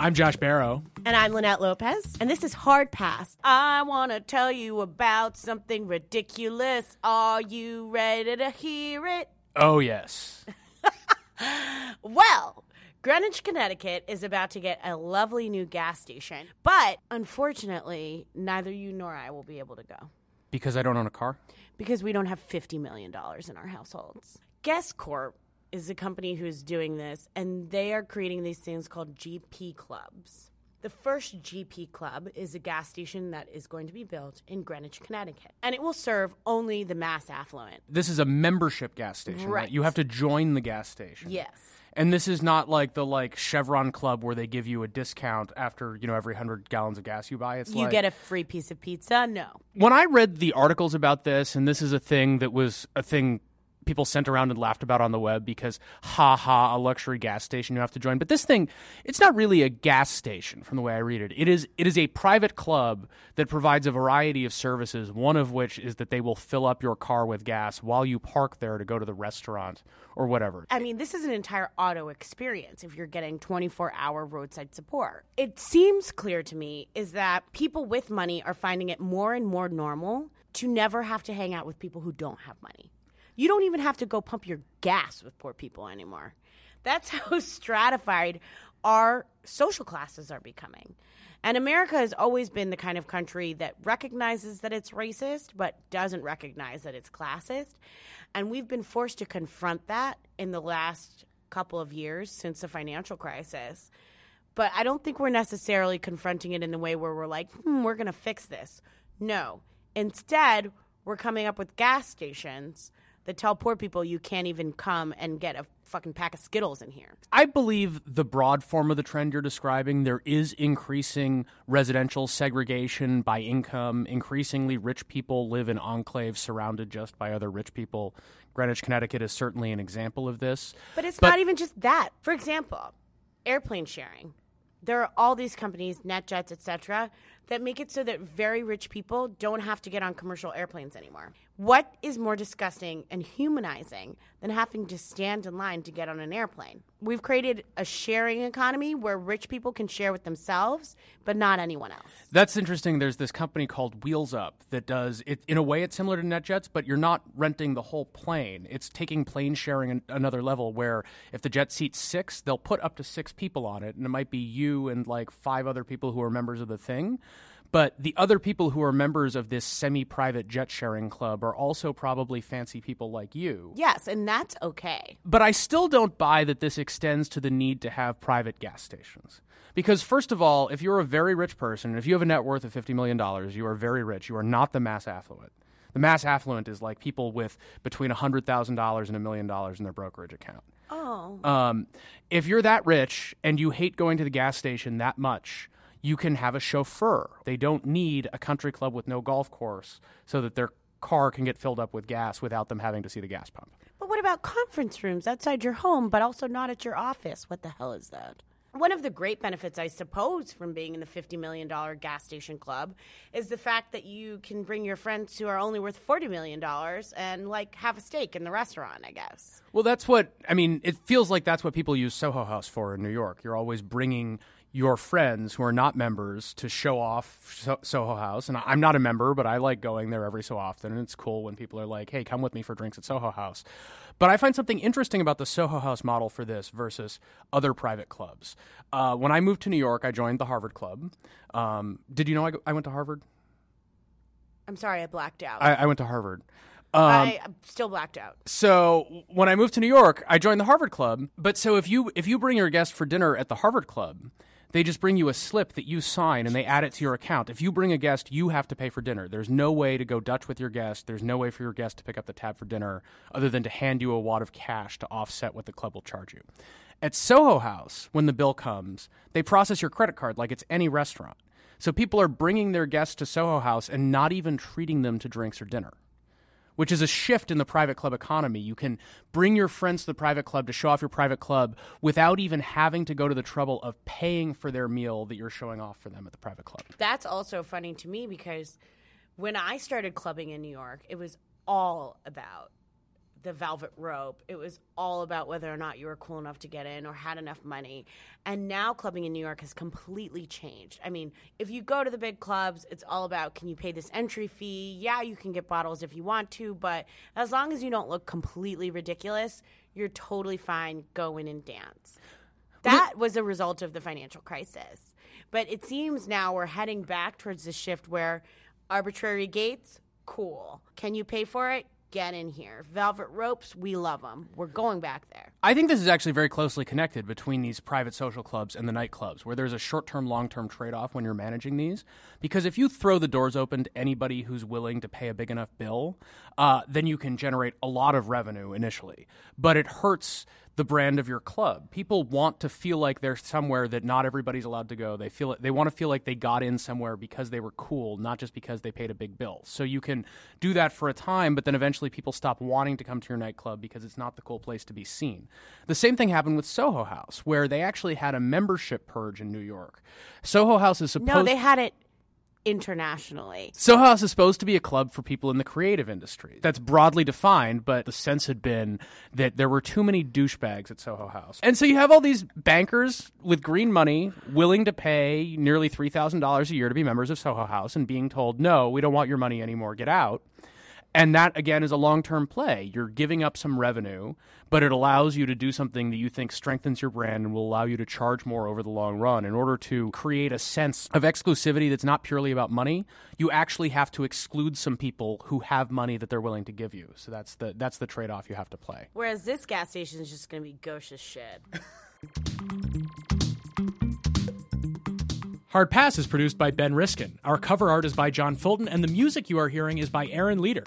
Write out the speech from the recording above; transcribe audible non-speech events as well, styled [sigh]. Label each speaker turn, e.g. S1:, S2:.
S1: I'm Josh Barro.
S2: And I'm Linette Lopez. And this is Hard Pass. I want to tell you about something ridiculous. Are you ready to hear it?
S1: Oh, yes. [laughs]
S2: Well, Greenwich, Connecticut is about to get a lovely new gas station. But unfortunately, neither you nor I will be able to go
S1: Because I don't own a car?
S2: because we don't have $50 million in our households. Guess Corp is a company who's doing this, and they are creating these things called GP clubs. The first GP club is a gas station that is going to be built in Greenwich, Connecticut, and it will serve only the mass affluent.
S1: This is a membership gas station, right?
S2: Right.
S1: You have to join the gas station.
S2: Yes.
S1: And this is not like the like Chevron Club where they give you a discount after, you know, every 100 gallons of gas you buy. It's
S2: You
S1: like
S2: get a free piece of pizza? No.
S1: when I read the articles about this, and this is a thing that was a thing people sent around and laughed about on the web because, ha ha, a luxury gas station you have to join. But this thing, it's not really a gas station from the way I read it. It is it is a private club that provides a variety of services. One of which is that they will fill up your car with gas while you park there to go to the restaurant or whatever.
S2: I mean, this is an entire auto experience if you're getting 24 hour roadside support. It seems clear to me is that people with money are finding it more and more normal to never have to hang out with people who don't have money. You don't even have to go pump your gas with poor people anymore. That's [laughs] how stratified our social classes are becoming. And America has always been the kind of country that recognizes that it's racist, but doesn't recognize that it's classist. And we've been forced to confront that in the last couple of years since the financial crisis. But I don't think we're necessarily confronting it in the way where we're like, hmm, we're going to fix this. No. Instead, we're coming up with gas stations that tell poor people you can't even come and get a fucking pack of Skittles in here.
S1: I believe the broad form of the trend you're describing, there is increasing residential segregation by income. Increasingly, rich people live in enclaves surrounded just by other rich people. Greenwich, Connecticut is certainly an example of this.
S2: But it's
S1: But-
S2: not even just that. For example, airplane sharing. There are all these companies, NetJets, etc., that make it so that very rich people don't have to get on commercial airplanes anymore. What is more disgusting and humanizing than having to stand in line to get on an airplane? We've created a sharing economy where rich people can share with themselves, but not anyone else.
S1: That's interesting. There's this company called Wheels Up that does it. In a way, it's similar to NetJets, but you're not renting the whole plane. It's taking plane sharing an, another level. Where if the jet seats six, they'll put up to six people on it, and it might be you and like five other people who are members of the thing. But the other people who are members of this semi-private jet sharing club are also probably fancy people like you.
S2: Yes, and that's okay.
S1: But I still don't buy that this extends to the need to have private gas stations. Because, first of all, if you're a very rich person, if you have a net worth of $50 million, you are very rich. You are not the mass affluent. The mass affluent is like people with between $100,000 and a million dollars in their brokerage account.
S2: Oh.
S1: Um, if you're that rich and you hate going to the gas station that much, you can have a chauffeur. They don't need a country club with no golf course so that their car can get filled up with gas without them having to see the gas pump.
S2: But what about conference rooms outside your home, but also not at your office? What the hell is that? One of the great benefits, I suppose, from being in the $50 million gas station club is the fact that you can bring your friends who are only worth $40 million and, like, have a steak in the restaurant, I guess.
S1: Well, that's what I mean. It feels like that's what people use Soho House for in New York. You're always bringing your friends who are not members to show off so- Soho House. And I'm not a member, but I like going there every so often. And it's cool when people are like, hey, come with me for drinks at Soho House. But I find something interesting about the Soho House model for this versus other private clubs. Uh, when I moved to New York, I joined the Harvard Club. Um, did you know I, go- I went to Harvard?
S2: I'm sorry, I blacked out.
S1: I, I went to Harvard. Um,
S2: I, I'm still blacked out.
S1: so when I moved to New York, I joined the Harvard Club. But so if you if you bring your guest for dinner at the Harvard Club, they just bring you a slip that you sign and they add it to your account. If you bring a guest, you have to pay for dinner. There's no way to go Dutch with your guest. There's no way for your guest to pick up the tab for dinner other than to hand you a wad of cash to offset what the club will charge you. At Soho House, when the bill comes, they process your credit card like it's any restaurant. So people are bringing their guests to Soho House and not even treating them to drinks or dinner which is a shift in the private club economy. You can bring your friends to the private club to show off your private club without even having to go to the trouble of paying for their meal that you're showing off for them at the private club.
S2: That's also funny to me because when I started clubbing in New York, it was all about the velvet rope. It was all about whether or not you were cool enough to get in or had enough money. And now clubbing in New York has completely changed. I mean, if you go to the big clubs, it's all about can you pay this entry fee? Yeah, you can get bottles if you want to, but as long as you don't look completely ridiculous, you're totally fine. Go in and dance. That was a result of the financial crisis. But it seems now we're heading back towards the shift where arbitrary gates, cool. Can you pay for it? Get in here. Velvet ropes, we love them. We're going back there.
S1: I think this is actually very closely connected between these private social clubs and the nightclubs, where there's a short term, long term trade off when you're managing these. Because if you throw the doors open to anybody who's willing to pay a big enough bill, uh, then you can generate a lot of revenue initially. But it hurts the brand of your club. People want to feel like they're somewhere that not everybody's allowed to go. They feel they want to feel like they got in somewhere because they were cool, not just because they paid a big bill. So you can do that for a time, but then eventually people stop wanting to come to your nightclub because it's not the cool place to be seen. The same thing happened with Soho House, where they actually had a membership purge in New York. Soho House is supposed
S2: No, they had it internationally.
S1: Soho House is supposed to be a club for people in the creative industry. That's broadly defined, but the sense had been that there were too many douchebags at Soho House. And so you have all these bankers with green money willing to pay nearly $3,000 a year to be members of Soho House and being told, no, we don't want your money anymore, get out. And that, again, is a long term play. You're giving up some revenue, but it allows you to do something that you think strengthens your brand and will allow you to charge more over the long run. In order to create a sense of exclusivity that's not purely about money, you actually have to exclude some people who have money that they're willing to give you. So that's the, that's the trade off you have to play.
S2: Whereas this gas station is just going to be gauche as shit. [laughs]
S3: Hard Pass is produced by Ben Riskin. Our cover art is by John Fulton, and the music you are hearing is by Aaron Leader.